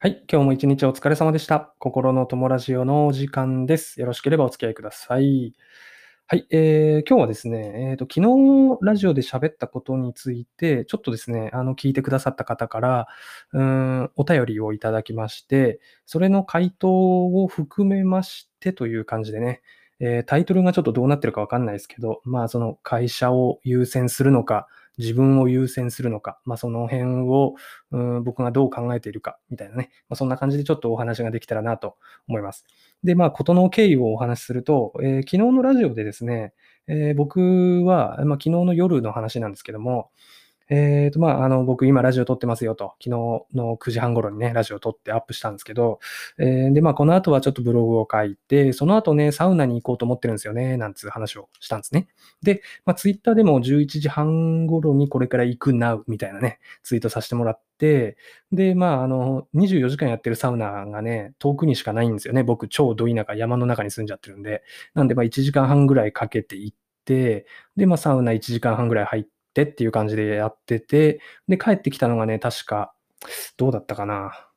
はい。今日も一日お疲れ様でした。心の友ラジオのお時間です。よろしければお付き合いください。はい。えー今日はですね、えっ、と、昨日ラジオで喋ったことについて、ちょっとですね、あの、聞いてくださった方から、うん、お便りをいただきまして、それの回答を含めましてという感じでね、えータイトルがちょっとどうなってるかわかんないですけど、まあ、その会社を優先するのか、自分を優先するのか、まあ、その辺を、うん僕がどう考えているか、みたいなね、まあ、そんな感じでちょっとお話ができたらなと思います。で、まあ、ことの経緯をお話しすると、えー昨日のラジオでですね、えー僕は、まあ、昨日の夜の話なんですけども、えーと、まあ、あの、僕今ラジオ撮ってますよと、昨日の9時半頃にね、ラジオ撮ってアップしたんですけど、えーで、まあ、この後はちょっとブログを書いて、その後ね、サウナに行こうと思ってるんですよね、なんつう話をしたんですね。で、まあ、ツイッターでも11時半頃にこれから行くなうみたいなね、ツイートさせてもらって、で、まあ、あの、24時間やってるサウナがね、遠くにしかないんですよね。僕、超ど田舎、山の中に住んじゃってるんで。なんで、まあ、1時間半ぐらいかけて行って、で、まあ、サウナ1時間半ぐらい入ってっていう感じでやってて、で、帰ってきたのがね、確か、どうだったかな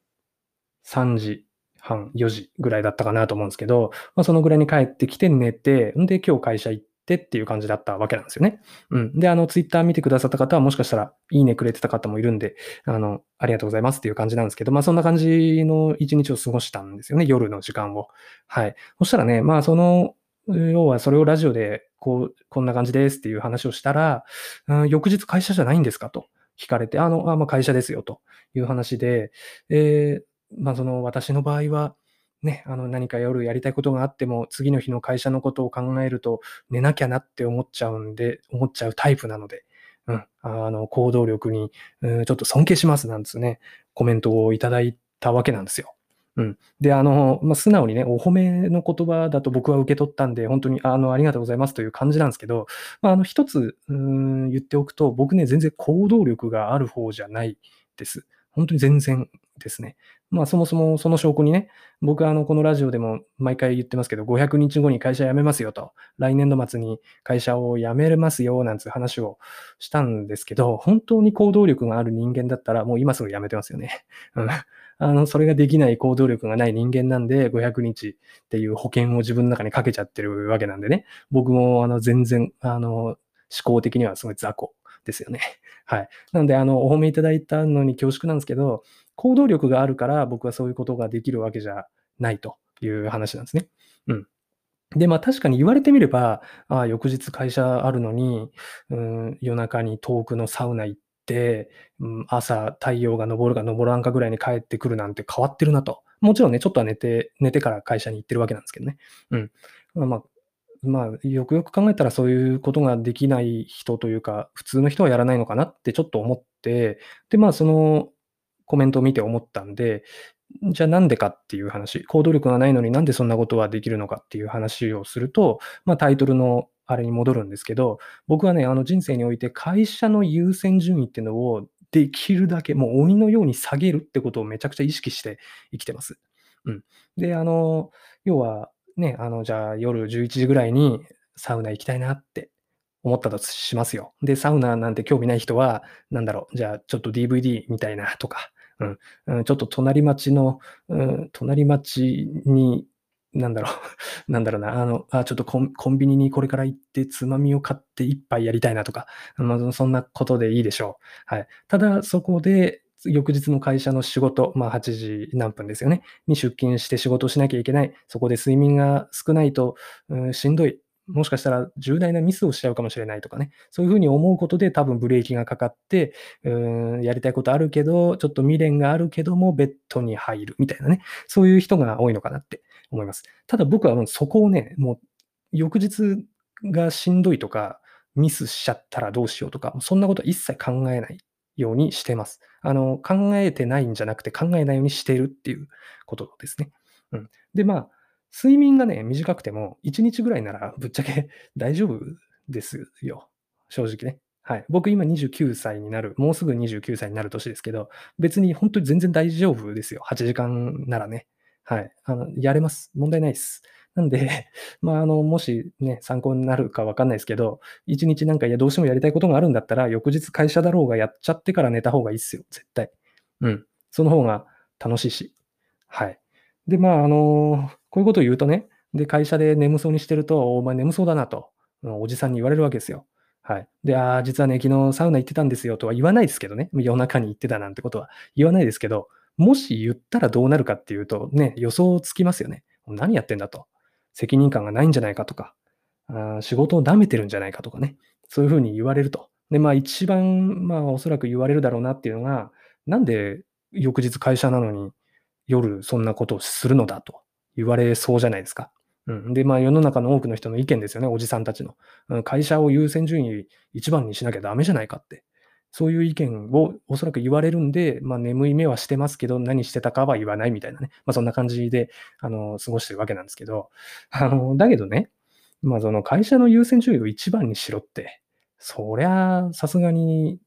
？3時半、4時ぐらいだったかなと思うんですけど、まあ、そのぐらいに帰ってきて寝て、んで、今日会社行ってっていう感じだったわけなんですよね。うん。で、あの、ツイッター見てくださった方はもしかしたら、いいねくれてた方もいるんで、あの、ありがとうございますっていう感じなんですけど、まあ、そんな感じの一日を過ごしたんですよね、夜の時間を。はい。そしたらね、まあ、その、要はそれをラジオで、こう、こんな感じですっていう話をしたら、うん、翌日会社じゃないんですかと聞かれて、あの、あまあ、会社ですよという話で、えーまあ、その私の場合は、ね、あの何か夜やりたいことがあっても、次の日の会社のことを考えると、寝なきゃなって思っちゃうんで、思っちゃうタイプなので、うん、あの行動力に、うん、ちょっと尊敬しますなんですね、コメントをいただいたわけなんですよ。うん、で、あの、まあ、素直にね、お褒めの言葉だと僕は受け取ったんで、本当にあのありがとうございますという感じなんですけど、まあ、あの一つうん言っておくと、僕ね、全然行動力がある方じゃないです。本当に全然ですね。まあそもそもその証拠にね、僕はあのこのラジオでも毎回言ってますけど、500日後に会社辞めますよと、来年度末に会社を辞めれますよなんて話をしたんですけど、本当に行動力がある人間だったらもう今すぐ辞めてますよね。うんあの、それができない行動力がない人間なんで、500日っていう保険を自分の中にかけちゃってるわけなんでね、僕もあの全然、あの、思考的にはすごい雑魚ですよね。はい。なので、あの、お褒めいただいたのに恐縮なんですけど、行動力があるから僕はそういうことができるわけじゃないという話なんですね。うん。で、まあ確かに言われてみれば、ああ、翌日会社あるのに、うん、夜中に遠くのサウナ行って、うん、朝太陽が昇るか昇らんかぐらいに帰ってくるなんて変わってるなと。もちろんね、ちょっとは寝て、寝てから会社に行ってるわけなんですけどね。うん。まあ、まあ、よくよく考えたらそういうことができない人というか、普通の人はやらないのかなってちょっと思って、で、まあ、そのコメントを見て思ったんで、じゃあなんでかっていう話、行動力がないのになんでそんなことはできるのかっていう話をすると、まあ、タイトルのあれに戻るんですけど、僕はね、あの人生において会社の優先順位っていうのをできるだけもう鬼のように下げるってことをめちゃくちゃ意識して生きてます。うん。で、あの、要はね、あの、じゃあ夜11時ぐらいにサウナ行きたいなって思ったとしますよ。で、サウナなんて興味ない人は、なんだろう、じゃあちょっと DVD みたいなとか、うん、うん、ちょっと隣町の、うん、隣町に、なんだろう、なんだろうな、あの、あ、ちょっとコンビニにこれから行ってつまみを買って一杯やりたいなとか、まあ、そんなことでいいでしょう。はい。ただ、そこで、翌日の会社の仕事、まあ8時何分ですよね、に出勤して仕事をしなきゃいけない。そこで睡眠が少ないと、うん、しんどい。もしかしたら重大なミスをしちゃうかもしれないとかね。そういうふうに思うことで多分ブレーキがかかって、うん、やりたいことあるけど、ちょっと未練があるけども、ベッドに入るみたいなね。そういう人が多いのかなって思います。ただ僕はもうそこをね、もう翌日がしんどいとか、ミスしちゃったらどうしようとか、そんなことは一切考えないようにしてます。あの、考えてないんじゃなくて考えないようにしてるっていうことですね。うん。で、まあ、睡眠がね、短くても、1日ぐらいならぶっちゃけ 大丈夫ですよ。正直ね。はい。僕今29歳になる、もうすぐ29歳になる年ですけど、別に本当に全然大丈夫ですよ。8時間ならね。はい。あの、やれます。問題ないです。なんで、まあ、あの、もしね、参考になるかわかんないですけど、一日なんか、いや、どうしてもやりたいことがあるんだったら、翌日会社だろうがやっちゃってから寝た方がいいっすよ。絶対。うん。その方が楽しいし。はい。で、まあ、あの、こういうことを言うとね、で、会社で眠そうにしてると、お前眠そうだなと、おじさんに言われるわけですよ。はい。で、ああ、実はね、昨日サウナ行ってたんですよとは言わないですけどね。夜中に行ってたなんてことは言わないですけど、もし言ったらどうなるかっていうと、ね、予想つきますよね。何やってんだと。責任感がないんじゃないかとか、あ仕事を舐めてるんじゃないかとかね。そういうふうに言われると。で、まあ一番、まあおそらく言われるだろうなっていうのが、なんで翌日会社なのに夜そんなことをするのだと言われそうじゃないですか。うん、で、まあ世の中の多くの人の意見ですよね、おじさんたちの。うん、会社を優先順位一番にしなきゃダメじゃないかって。そういう意見をおそらく言われるんで、まあ眠い目はしてますけど、何してたかは言わないみたいなね。まあそんな感じで、あの、過ごしてるわけなんですけど、あの、だけどね、まあその会社の優先順位を一番にしろって、そりゃさすがに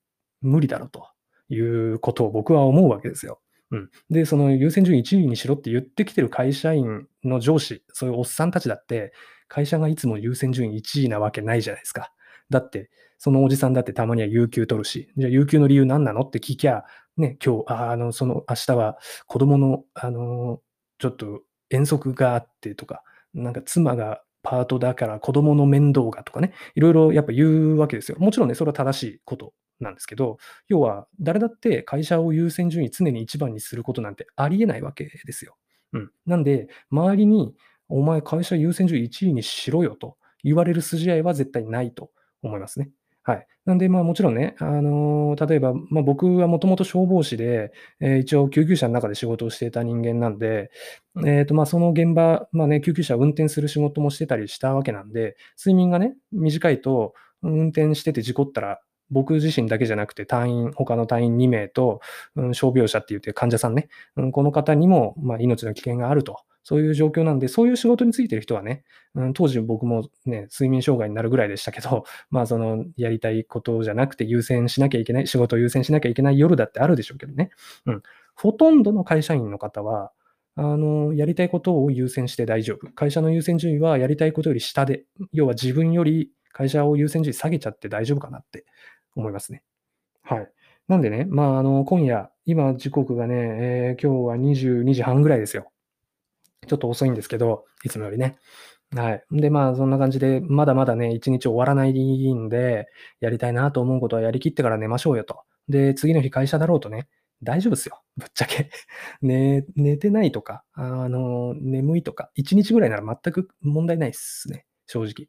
無理だろうということを僕は思うわけですよ。うん。で、その優先順位1位にしろって言ってきてる会社員の上司、そういうおっさんたちだって、会社がいつも優先順位1位なわけないじゃないですか。だって、そのおじさんだってたまには有給取るし、じゃあ有給の理由何なのって聞きゃ、ね、今日、ああの、その明日は子供の、あの、ちょっと遠足があってとか、なんか妻がパートだから子供の面倒がとかね、いろいろやっぱ言うわけですよ。もちろんね、それは正しいことなんですけど、要は誰だって会社を優先順位常に一番にすることなんてありえないわけですよ。うん。なんで、周りに、お前会社優先順位1位にしろよと言われる筋合いは絶対ないと思いますね。はい。なんで、まあもちろんね、あのー、例えば、まあ僕はもともと消防士で、えー、一応救急車の中で仕事をしていた人間なんで、えっ、ー、と、まあその現場、まあね、救急車を運転する仕事もしてたりしたわけなんで、睡眠がね、短いと、運転してて事故ったら、僕自身だけじゃなくて隊員、他の隊員2名と、うん、傷病者って言って患者さんね、うん、この方にも、まあ、命の危険があると。そういう状況なんで、そういう仕事についてる人はね、うん、当時僕もね、睡眠障害になるぐらいでしたけど、まあそのやりたいことじゃなくて優先しなきゃいけない、仕事を優先しなきゃいけない夜だってあるでしょうけどね。うん。ほとんどの会社員の方は、あの、やりたいことを優先して大丈夫。会社の優先順位はやりたいことより下で、要は自分より会社を優先順位下げちゃって大丈夫かなって思いますね。はい。なんでね、まあ、あの、今夜、今時刻がね、えー、今日は22時半ぐらいですよ。ちょっと遅いんですけど、いつもよりね。はい。で、まあ、そんな感じで、まだまだね、一日終わらないんで、やりたいなと思うことはやりきってから寝ましょうよと。で、次の日会社だろうとね、大丈夫ですよ。ぶっちゃけ。ね、寝てないとか、あの、眠いとか、一日ぐらいなら全く問題ないっすね。正直。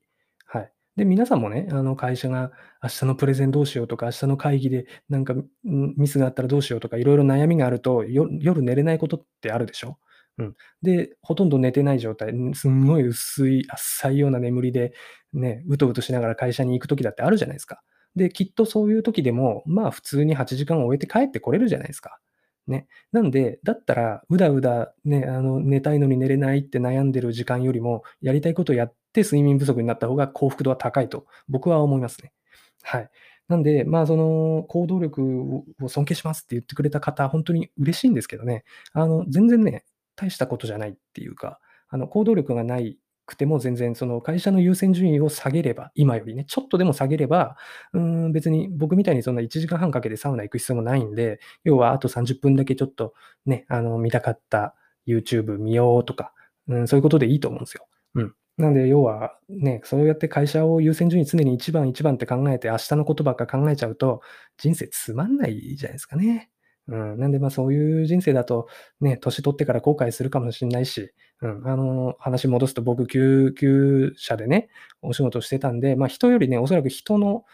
で、皆さんもね、あの会社が明日のプレゼンどうしようとか、明日の会議でなんかミスがあったらどうしようとか、いろいろ悩みがあると、夜寝れないことってあるでしょ？うん。で、ほとんど寝てない状態、すんごい薄い、浅いような眠りで、ね、うとうとしながら会社に行くときだってあるじゃないですか。で、きっとそういう時でも、まあ普通に8時間を終えて帰ってこれるじゃないですか。ね。なんで、だったら、うだうだ、ね、あの、寝たいのに寝れないって悩んでる時間よりも、やりたいことをやって睡眠不足になった方が幸福度は高いと、僕は思いますね。はい。なんで、まあ、その、行動力を尊敬しますって言ってくれた方、本当に嬉しいんですけどね、あの、全然ね、大したことじゃないっていうか、あの、行動力がないくても全然その会社の優先順位を下げれば、今よりね、ちょっとでも下げれば、うん、別に僕みたいにそんな1時間半かけてサウナ行く必要もないんで、要はあと30分だけちょっとね、あの、見たかった YouTube 見ようとか、うん、そういうことでいいと思うんですよ。うん。なんで、要はね、そうやって会社を優先順位常に一番一番って考えて、明日のことばっか考えちゃうと、人生つまんないじゃないですかね。うん、なんで、まあそういう人生だと、ね、年取ってから後悔するかもしれないし、うん、あの、話戻すと僕、救急車でね、お仕事してたんで、まあ人よりね、おそらく人の、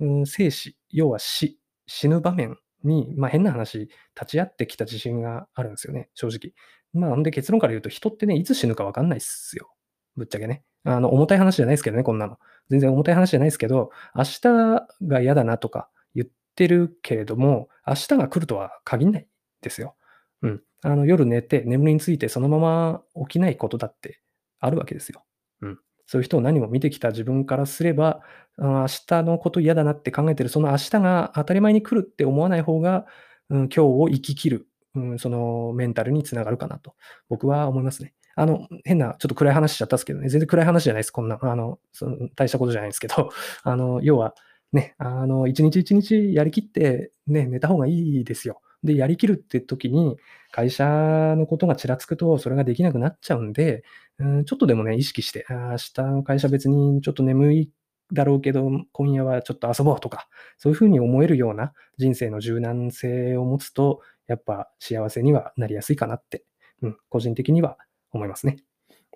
うん、生死、要は死、死ぬ場面に、まあ変な話、立ち会ってきた自信があるんですよね、正直。まあ、んで結論から言うと、人ってね、いつ死ぬかわかんないっすよ。ぶっちゃけね。あの、重たい話じゃないですけどね、こんなの。全然重たい話じゃないですけど、明日が嫌だなとか言ってるけれども、明日が来るとは限らないですよ。うん。あの、夜寝て、眠りについてそのまま起きないことだってあるわけですよ。うん。そういう人を何も見てきた自分からすれば、明日のこと嫌だなって考えてる、その明日が当たり前に来るって思わない方が、うん、今日を生き切る、うん、そのメンタルにつながるかなと、僕は思いますね。あの、変な、ちょっと暗い話しちゃったんですけどね、全然暗い話じゃないです。こんな、あの、その大したことじゃないですけど、あの、要は、ね、あの、一日一日やりきって、ね、寝た方がいいですよ。でやりきるって時に、会社のことがちらつくと、それができなくなっちゃうんで、うん、ちょっとでもね、意識して、あ明日の会社別にちょっと眠いだろうけど、今夜はちょっと遊ぼうとか、そういうふうに思えるような人生の柔軟性を持つと、やっぱ幸せにはなりやすいかなって、うん、個人的には思いますね。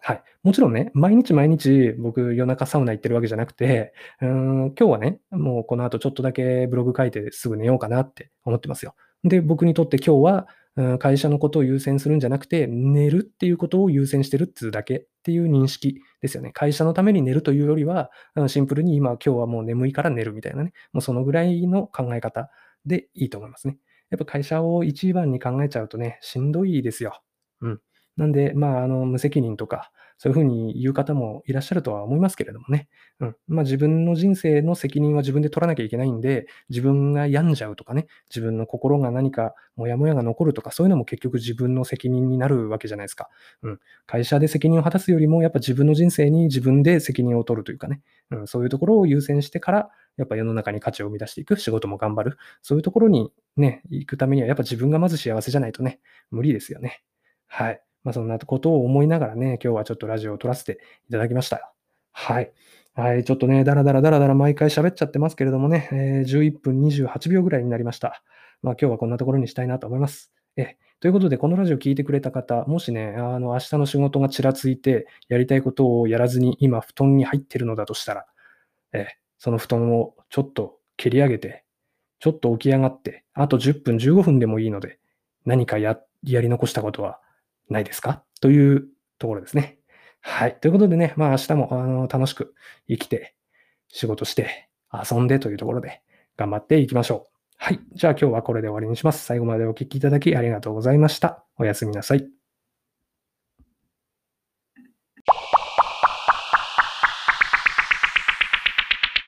はい。もちろんね、毎日毎日僕夜中サウナ行ってるわけじゃなくて、うん、今日はね、もうこの後ちょっとだけブログ書いてすぐ寝ようかなって思ってますよ。で、僕にとって今日は、うん、会社のことを優先するんじゃなくて、寝るっていうことを優先してるっていうだけっていう認識ですよね。会社のために寝るというよりは、シンプルに今今日はもう眠いから寝るみたいなね、もうそのぐらいの考え方でいいと思いますね。やっぱ会社を一番に考えちゃうとね、しんどいですよ。うん。なんで、まあ、あの、無責任とか、そういうふうに言う方もいらっしゃるとは思いますけれどもね。うん。まあ、自分の人生の責任は自分で取らなきゃいけないんで、自分が病んじゃうとかね、自分の心が何かモヤモヤが残るとか、そういうのも結局自分の責任になるわけじゃないですか。うん。会社で責任を果たすよりも、やっぱ自分の人生に自分で責任を取るというかね、うん、そういうところを優先してから、やっぱ世の中に価値を生み出していく、仕事も頑張る、そういうところにね、行くためには、やっぱ自分がまず幸せじゃないとね、無理ですよね。はい。まあ、そんなことを思いながらね、今日はちょっとラジオを撮らせていただきました。はい。はい、ちょっとね、だらだらだらだら毎回喋っちゃってますけれどもね、えー、11分28秒ぐらいになりました。まあ今日はこんなところにしたいなと思います。えということで、このラジオ聞いてくれた方、もしね、あの、明日の仕事がちらついて、やりたいことをやらずに今、布団に入ってるのだとしたら、えその布団をちょっと蹴り上げて、ちょっと起き上がって、あと10分、15分でもいいので、何かや、やり残したことはないですか？というところですね。はい。ということでね、まあ明日もあの楽しく生きて、仕事して、遊んでというところで頑張っていきましょう。はい。じゃあ今日はこれで終わりにします。最後までお聴きいただきありがとうございました。おやすみなさい。